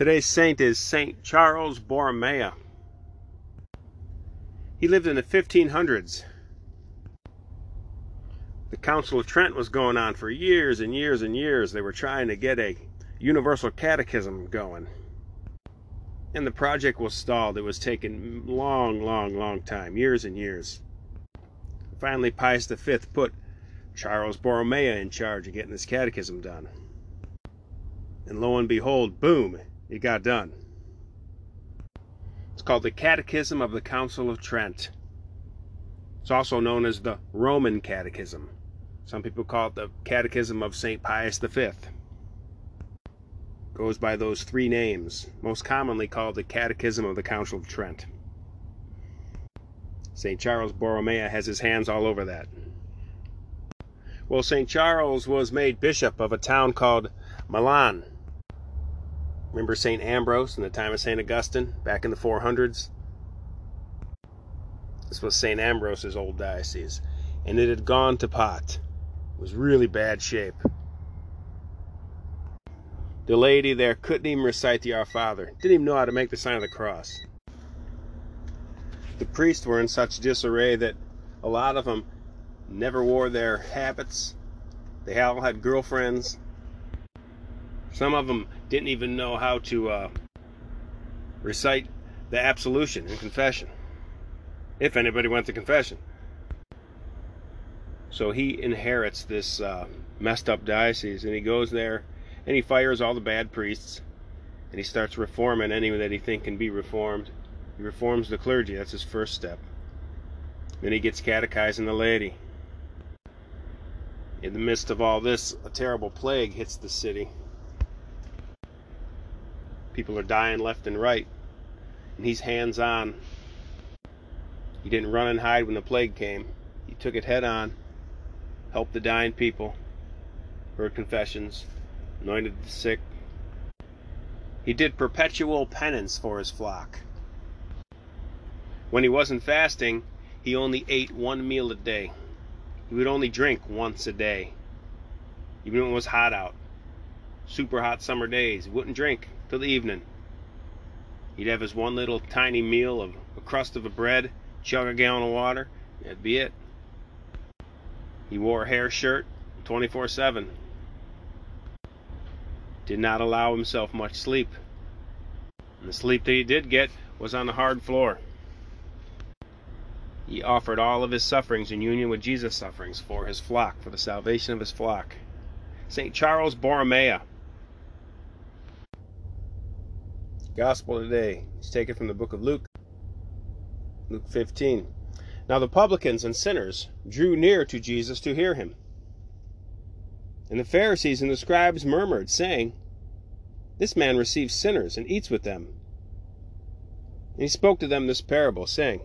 Today's saint is Saint Charles Borromeo. He lived in the 1500s. The Council of Trent was going on for years and years and years. They were trying to get a universal catechism going. And the project was stalled. It was taking long, long, long time, years and years. Finally, Pius V put Charles Borromeo in charge of getting this catechism done. And lo and behold, boom, it got done. It's called the Catechism of the Council of Trent. It's also known as the Roman Catechism. Some people call it the Catechism of St. Pius V. Goes by those three names, most commonly called the Catechism of the Council of Trent. St. Charles Borromeo has his hands all over that. Well, St. Charles was made bishop of a town called Milan Remember St. Ambrose in the time of St. Augustine back in the 400s? This was St. Ambrose's old diocese, and it had gone to pot. It was really bad shape. The lady there couldn't even recite the Our Father, didn't even know how to make the sign of the cross. The priests were in such disarray that a lot of them never wore their habits. They all had girlfriends. Some of them didn't even know how to uh, recite the absolution and confession, if anybody went to confession. So he inherits this uh, messed up diocese, and he goes there and he fires all the bad priests, and he starts reforming anyone that he think can be reformed. He reforms the clergy. That's his first step. Then he gets catechizing the laity. In the midst of all this, a terrible plague hits the city. People are dying left and right. And he's hands on. He didn't run and hide when the plague came. He took it head on, helped the dying people, heard confessions, anointed the sick. He did perpetual penance for his flock. When he wasn't fasting, he only ate one meal a day. He would only drink once a day, even when it was hot out. Super hot summer days, he wouldn't drink till the evening. He'd have his one little tiny meal of a crust of a bread, chug a gallon of water, that'd be it. He wore a hair shirt 24 7. Did not allow himself much sleep. And the sleep that he did get was on the hard floor. He offered all of his sufferings in union with Jesus' sufferings for his flock, for the salvation of his flock. St. Charles Borromeo Gospel today is taken from the book of Luke, Luke 15. Now the publicans and sinners drew near to Jesus to hear him. And the Pharisees and the scribes murmured, saying, This man receives sinners and eats with them. And he spoke to them this parable, saying,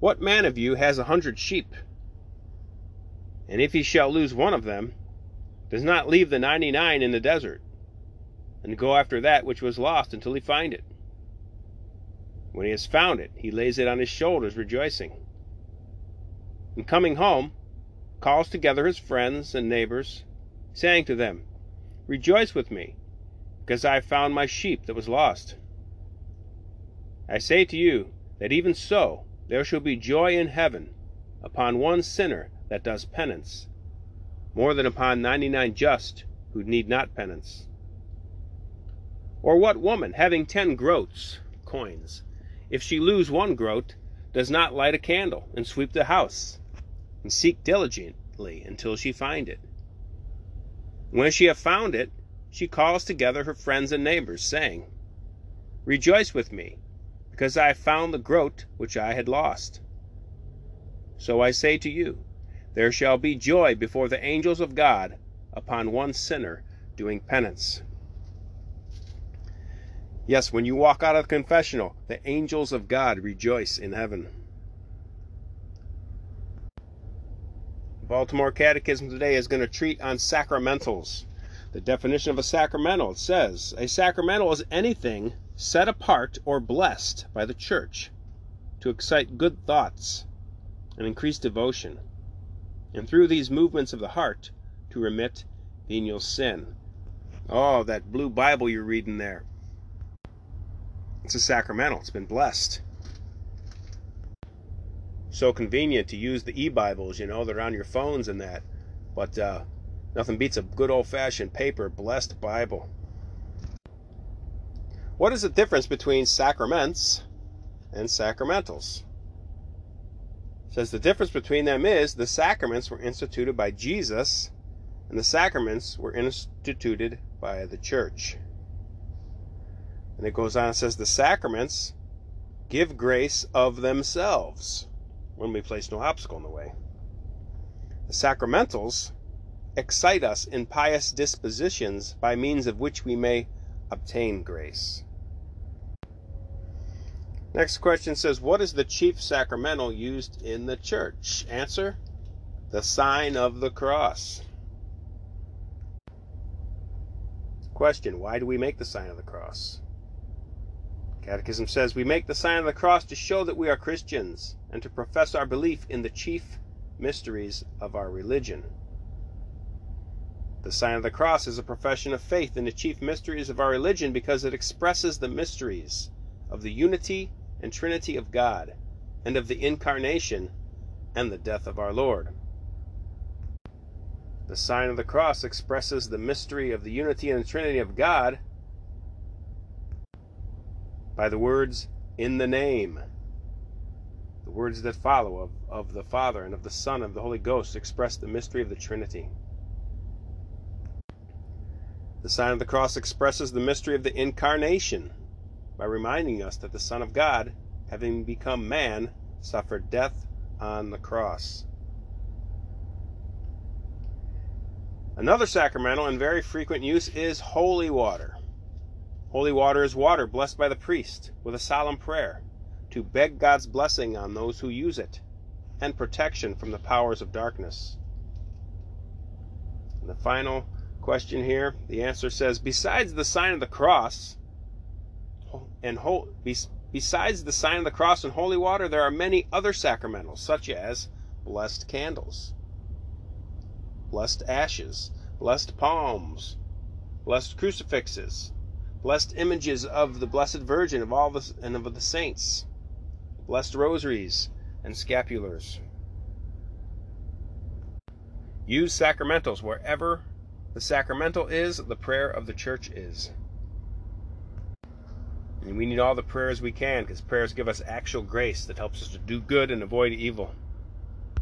What man of you has a hundred sheep? And if he shall lose one of them, does not leave the ninety nine in the desert and go after that which was lost until he find it. When he has found it, he lays it on his shoulders, rejoicing. And coming home, calls together his friends and neighbors, saying to them, Rejoice with me, because I have found my sheep that was lost. I say to you that even so there shall be joy in heaven upon one sinner that does penance, more than upon ninety nine just who need not penance. Or what woman, having ten groats, coins, if she lose one groat, does not light a candle and sweep the house, and seek diligently until she find it? When she have found it, she calls together her friends and neighbors, saying, Rejoice with me, because I have found the groat which I had lost. So I say to you, there shall be joy before the angels of God upon one sinner doing penance. Yes, when you walk out of the confessional, the angels of God rejoice in heaven. Baltimore Catechism today is going to treat on sacramentals. The definition of a sacramental it says a sacramental is anything set apart or blessed by the church to excite good thoughts and increase devotion, and through these movements of the heart to remit venial sin. Oh, that blue Bible you're reading there. It's a sacramental. It's been blessed. So convenient to use the e-Bibles, you know, they're on your phones and that. But uh, nothing beats a good old-fashioned paper blessed Bible. What is the difference between sacraments and sacramentals? It says the difference between them is the sacraments were instituted by Jesus and the sacraments were instituted by the church. And it goes on and says the sacraments give grace of themselves when we place no obstacle in the way. The sacramentals excite us in pious dispositions by means of which we may obtain grace. Next question says, What is the chief sacramental used in the church? Answer The sign of the cross. Question Why do we make the sign of the cross? Catechism says we make the sign of the cross to show that we are Christians and to profess our belief in the chief mysteries of our religion. The sign of the cross is a profession of faith in the chief mysteries of our religion because it expresses the mysteries of the unity and Trinity of God, and of the incarnation and the death of our Lord. The sign of the cross expresses the mystery of the unity and Trinity of God by the words, in the name. The words that follow of, of the Father and of the Son and of the Holy Ghost express the mystery of the Trinity. The sign of the cross expresses the mystery of the incarnation by reminding us that the Son of God, having become man, suffered death on the cross. Another sacramental and very frequent use is holy water. Holy water is water blessed by the priest with a solemn prayer to beg God's blessing on those who use it and protection from the powers of darkness. And the final question here, the answer says Besides the sign of the cross, and besides the sign of the cross and holy water, there are many other sacramentals, such as blessed candles, blessed ashes, blessed palms, blessed crucifixes, blessed images of the Blessed Virgin of all the, and of the saints, blessed rosaries and scapulars. Use sacramentals wherever the sacramental is, the prayer of the church is. And we need all the prayers we can because prayers give us actual grace that helps us to do good and avoid evil.